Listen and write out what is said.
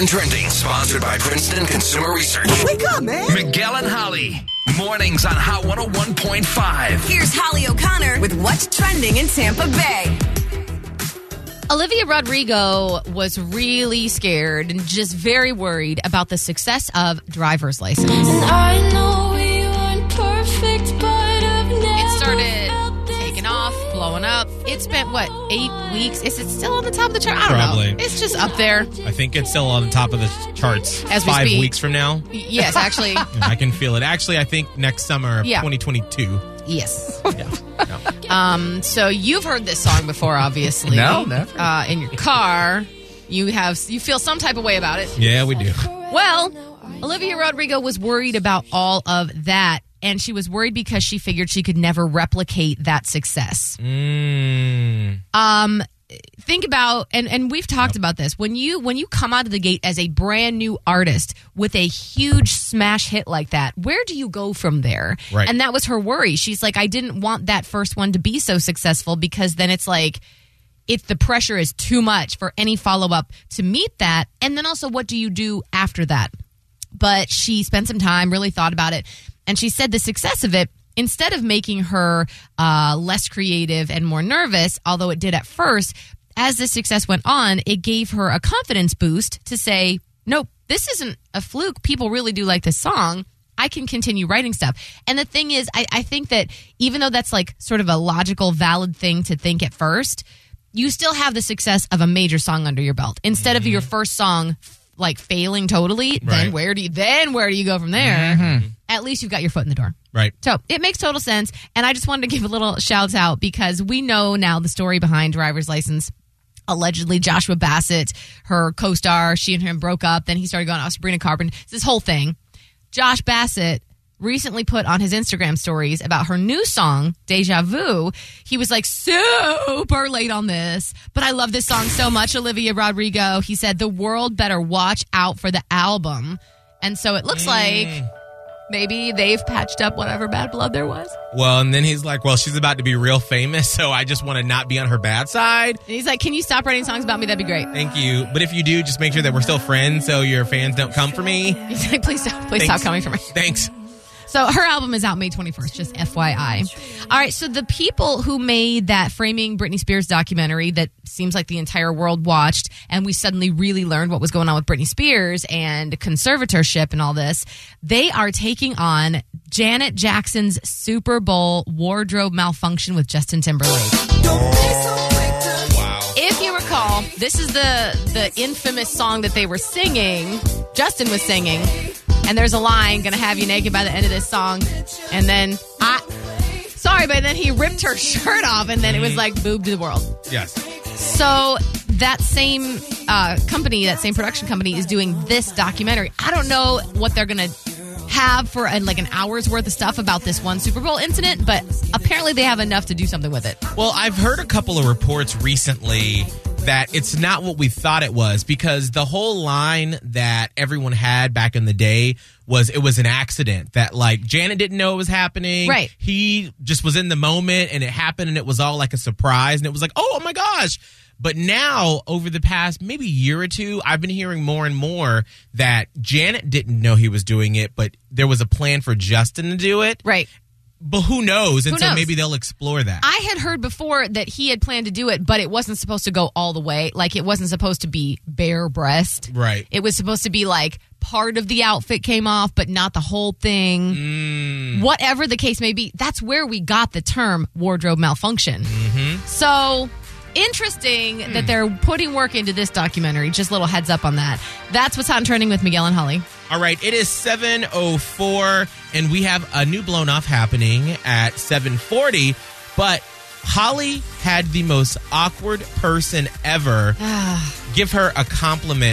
and Trending, sponsored by Princeton Consumer Research. Wake up, man. Miguel and Holly. Mornings on Hot 101.5. Here's Holly O'Connor with what's trending in Tampa Bay. Olivia Rodrigo was really scared and just very worried about the success of driver's license. I know we weren't perfect, but I've never It started It spent what eight weeks? Is it still on the top of the chart? I don't Probably. know. It's just up there. I think it's still on the top of the charts As we five speak. weeks from now. Yes, actually, I can feel it. Actually, I think next summer of Yeah. 2022. yes. Yeah. Um, so you've heard this song before, obviously. No, never. Uh, in your car, you have you feel some type of way about it. Yeah, we do. Well, Olivia Rodrigo was worried about all of that, and she was worried because she figured she could never replicate that success. Mm. Um, think about and and we've talked about this. When you when you come out of the gate as a brand new artist with a huge smash hit like that where do you go from there? Right. and that was her worry. She's like i didn't want that first one to be so successful because then it's like if the pressure is too much for any follow-up to meet that. And then also what do you do after that? But she spent some time, really thought about it, and she said the success of it, instead of making her uh, less creative and more nervous, although it did at first, as the success went on, it gave her a confidence boost to say, nope, this isn't a fluke. People really do like this song. I can continue writing stuff. And the thing is, I, I think that even though that's like sort of a logical, valid thing to think at first, you still have the success of a major song under your belt instead of your first song like failing totally then where do you then where do you go from there? Mm-hmm. At least you've got your foot in the door. Right. so it makes total sense. And i just wanted to give a little shout out because we know now the story behind driver's license. Allegedly joshua bassett her co-star she and him broke up then he started going with sabrina carpenter It's this whole thing. Josh bassett recently put on his Instagram stories about her new song, Deja Vu. He was like super late on this, but I love this song so much, Olivia Rodrigo. He said, The world better watch out for the album. And so it looks like mm. maybe they've patched up whatever bad blood there was. Well, and then he's like, "Well, she's about to be real famous, so I just want to not be on her bad side." And he's like, Can you stop writing songs about me? That'd be great. Thank you, but if you do, just make sure that we're still friends, so your fans don't come for me. He's like, Please stop, please stop coming for me. Thanks. So her album is out May 21st, just FYI. All right, so the people who made that Framing Britney Spears documentary that seems like the entire world watched, and we suddenly really learned what was going on with Britney Spears and conservatorship and all this, they are taking on Janet Jackson's Super Bowl wardrobe malfunction with Justin Timberlake. If you recall, this is the the infamous song that they were singing. Justin was singing, and there's a line "Gonna have you naked by the end of this song," and then I, sorry, but then he ripped her shirt off, and then it was like boob to the world. Yes. So that same uh, company, that same production company, is doing this documentary. I don't know what they're gonna have for uh, like an hour's worth of stuff about this one Super Bowl incident, but apparently they have enough to do something with it. Well, I've heard a couple of reports recently that it's not what we thought it was because the whole line that everyone had back in the day was it was an accident that like Janet didn't know it was happening. Right. He just was in the moment and it happened and it was all like a surprise and it was like, oh, my gosh. But now, over the past maybe year or two, I've been hearing more and more that Janet didn't know he was doing it, but there was a plan for Justin to do it. Right. But who knows? And Who so knows? maybe they'll explore that. I had heard before that he had planned to do it, but it wasn't supposed to go all the way. Like it wasn't supposed to be bare breast. Right. It was supposed to be like part of the outfit came off, but not the whole thing. Mm. Whatever the case may be, that's where we got the term wardrobe malfunction. Mm-hmm. So interesting Hmm. that they're putting work into this documentary. Just a little heads up on that. That's what's hot and trending with Miguel and Holly. All right, it is 7:04 and we have a new blown off happening at 7:40, but Holly had the most awkward person ever. Ah. Give her a compliment